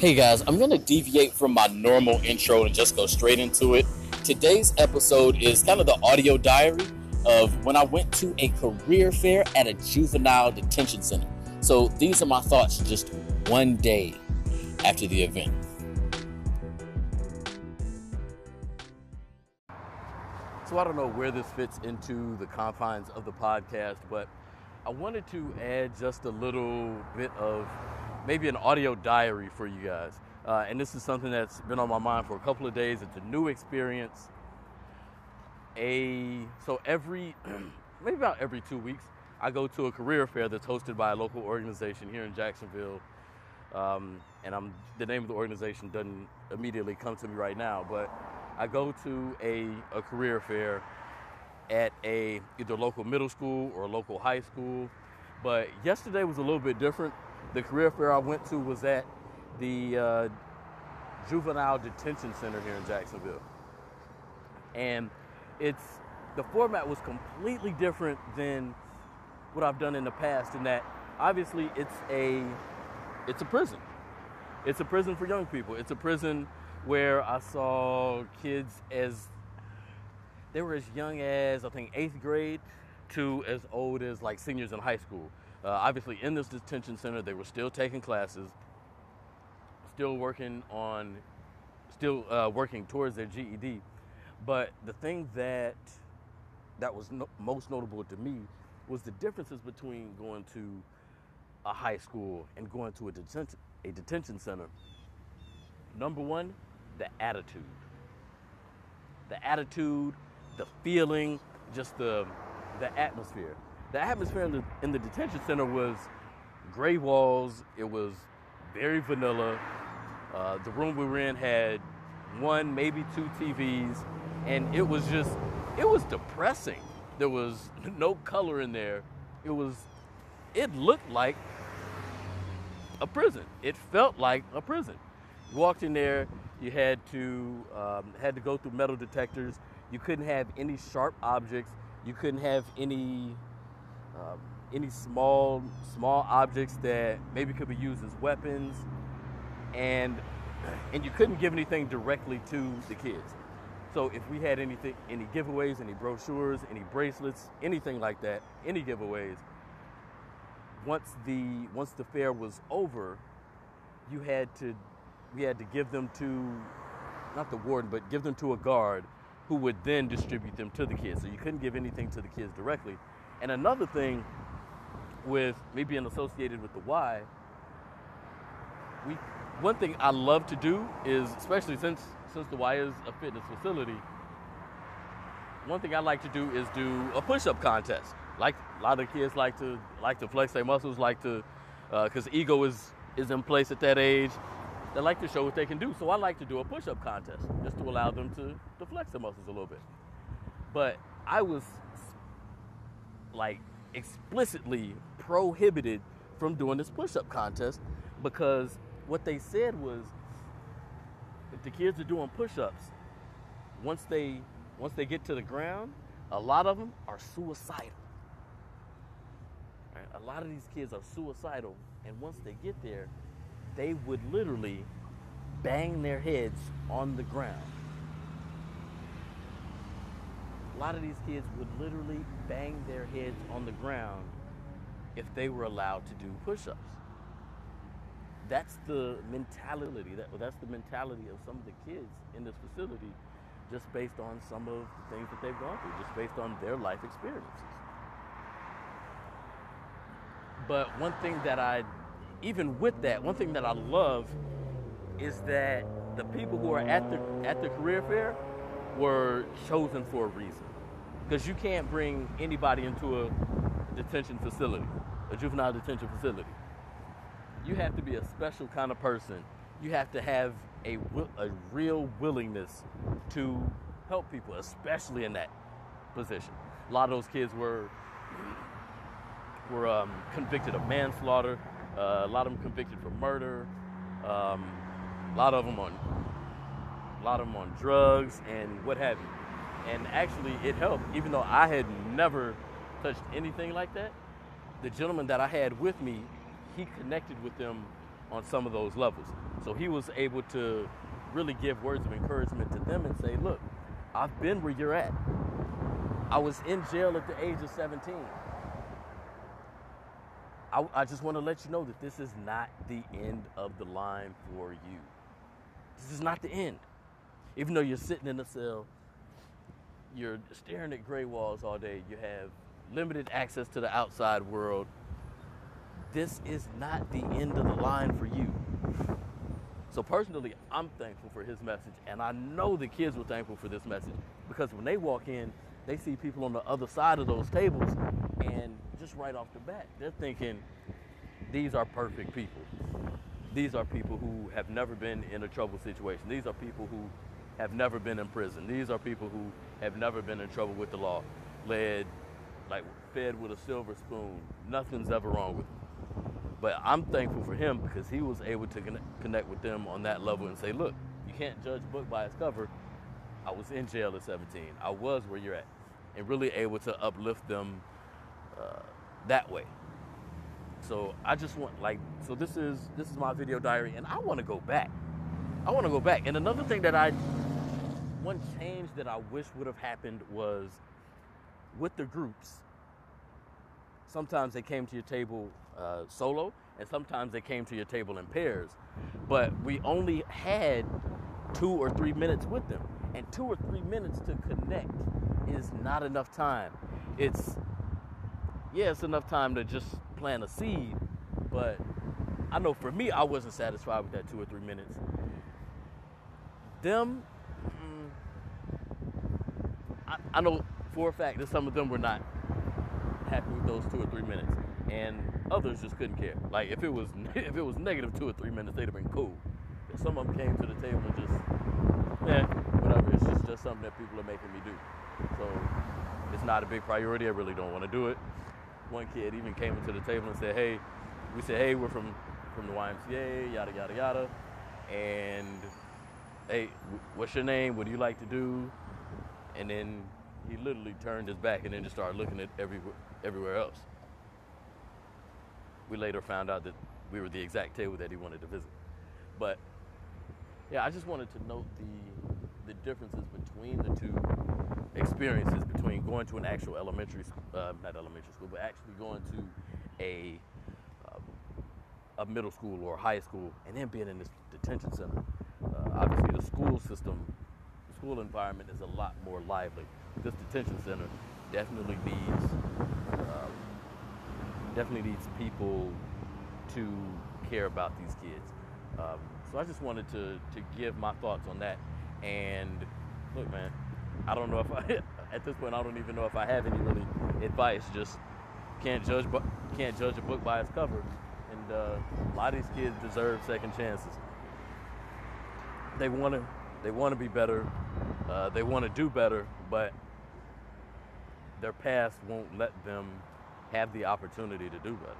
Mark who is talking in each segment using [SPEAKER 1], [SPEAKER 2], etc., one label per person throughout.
[SPEAKER 1] Hey guys, I'm going to deviate from my normal intro and just go straight into it. Today's episode is kind of the audio diary of when I went to a career fair at a juvenile detention center. So these are my thoughts just one day after the event. So I don't know where this fits into the confines of the podcast, but I wanted to add just a little bit of maybe an audio diary for you guys. Uh, and this is something that's been on my mind for a couple of days. It's a new experience. A so every maybe about every two weeks, I go to a career fair that's hosted by a local organization here in Jacksonville. Um, and I'm the name of the organization doesn't immediately come to me right now, but I go to a, a career fair at a either local middle school or a local high school. But yesterday was a little bit different. The career fair I went to was at the uh, Juvenile Detention Center here in Jacksonville. And it's the format was completely different than what I've done in the past in that obviously it's a it's a prison. It's a prison for young people. It's a prison where I saw kids as they were as young as I think eighth grade to as old as like seniors in high school. Uh, obviously, in this detention center, they were still taking classes, still working on, still uh, working towards their GED. But the thing that that was no, most notable to me was the differences between going to a high school and going to a detention a detention center. Number one, the attitude. The attitude, the feeling, just the the atmosphere. The atmosphere in the, in the detention center was gray walls. It was very vanilla. Uh, the room we were in had one, maybe two TVs, and it was just, it was depressing. There was no color in there. It was, it looked like a prison. It felt like a prison. You walked in there, you had to um, had to go through metal detectors. You couldn't have any sharp objects. You couldn't have any um, any small small objects that maybe could be used as weapons, and and you couldn't give anything directly to the kids. So if we had anything, any giveaways, any brochures, any bracelets, anything like that, any giveaways, once the once the fair was over, you had to we had to give them to not the warden, but give them to a guard who would then distribute them to the kids. So you couldn't give anything to the kids directly. And another thing with me being associated with the Y, we one thing I love to do is, especially since since the Y is a fitness facility, one thing I like to do is do a push-up contest. Like a lot of kids like to like to flex their muscles, like to because uh, ego is is in place at that age. They like to show what they can do. So I like to do a push-up contest just to allow them to, to flex their muscles a little bit. But I was like explicitly prohibited from doing this push-up contest because what they said was if the kids are doing push-ups once they once they get to the ground a lot of them are suicidal right? a lot of these kids are suicidal and once they get there they would literally bang their heads on the ground a lot of these kids would literally bang their heads on the ground if they were allowed to do push-ups. That's the mentality. That, that's the mentality of some of the kids in this facility, just based on some of the things that they've gone through, just based on their life experiences. But one thing that I, even with that, one thing that I love is that the people who are at the at the career fair were chosen for a reason because you can't bring anybody into a detention facility, a juvenile detention facility. You have to be a special kind of person. You have to have a, a real willingness to help people, especially in that position. A lot of those kids were were um, convicted of manslaughter. Uh, a lot of them convicted for murder. Um, a lot of them on a lot of them on drugs and what have you. And actually, it helped, even though I had never touched anything like that. The gentleman that I had with me, he connected with them on some of those levels. So he was able to really give words of encouragement to them and say, look, I've been where you're at. I was in jail at the age of 17. I, I just want to let you know that this is not the end of the line for you. This is not the end. Even though you're sitting in a cell, you're staring at gray walls all day, you have limited access to the outside world. This is not the end of the line for you. So personally, I'm thankful for his message, and I know the kids were thankful for this message because when they walk in, they see people on the other side of those tables, and just right off the bat, they're thinking, these are perfect people. These are people who have never been in a trouble situation. These are people who have never been in prison. These are people who have never been in trouble with the law, led, like fed with a silver spoon. Nothing's ever wrong with them. But I'm thankful for him because he was able to connect with them on that level and say, look, you can't judge a book by its cover. I was in jail at 17. I was where you're at. And really able to uplift them uh, that way. So I just want like so this is this is my video diary and I want to go back. I want to go back. And another thing that I one change that I wish would have happened was with the groups. Sometimes they came to your table uh, solo, and sometimes they came to your table in pairs. But we only had two or three minutes with them, and two or three minutes to connect is not enough time. It's yeah, it's enough time to just plant a seed, but I know for me, I wasn't satisfied with that two or three minutes. Them, mm, I, I know for a fact that some of them were not happy with those two or three minutes, and others just couldn't care. Like if it was if it was negative two or three minutes, they'd have been cool. If some of them came to the table and just, yeah, whatever. It's just just something that people are making me do. So it's not a big priority. I really don't want to do it. One kid even came into the table and said, "Hey," we said, "Hey, we're from from the YMCA, yada yada yada," and hey, what's your name? What do you like to do? And then he literally turned his back and then just started looking at everywhere everywhere else. We later found out that we were the exact table that he wanted to visit. But yeah, I just wanted to note the the differences between the two experiences between going to an actual elementary, uh, not elementary school, but actually going to a um, a middle school or high school, and then being in this detention center. Obviously, the school system, the school environment is a lot more lively. This detention center definitely needs um, definitely needs people to care about these kids. Um, so I just wanted to to give my thoughts on that. And look, man, I don't know if I at this point I don't even know if I have any really advice. Just can't judge can't judge a book by its cover. And uh, a lot of these kids deserve second chances. They want to they want to be better. Uh, they want to do better, but their past won't let them have the opportunity to do better.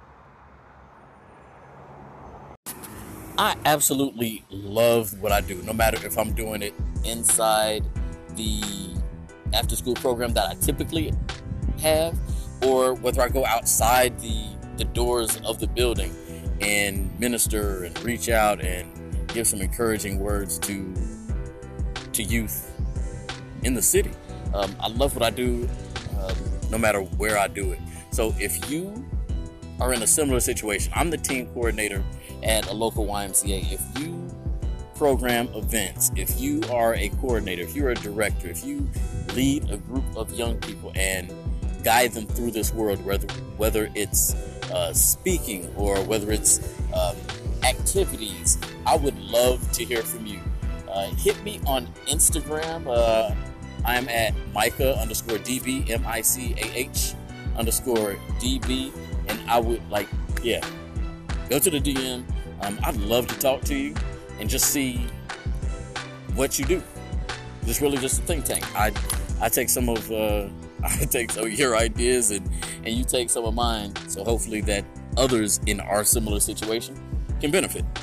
[SPEAKER 1] I absolutely love what I do, no matter if I'm doing it inside the after school program that I typically have, or whether I go outside the, the doors of the building and minister and reach out and give some encouraging words to to youth in the city. Um, I love what I do um, no matter where I do it. So if you are in a similar situation, I'm the team coordinator at a local YMCA. If you program events, if you are a coordinator, if you're a director, if you lead a group of young people and guide them through this world, whether whether it's uh, speaking or whether it's um, activities, I would love to hear from you. Uh, hit me on Instagram. Uh, I'm at Micah underscore DB, M I C A H underscore DB. And I would like, yeah, go to the DM. Um, I'd love to talk to you and just see what you do. It's really just a think tank. I I take some of uh, I take some of your ideas and and you take some of mine. So hopefully that others in our similar situation can benefit.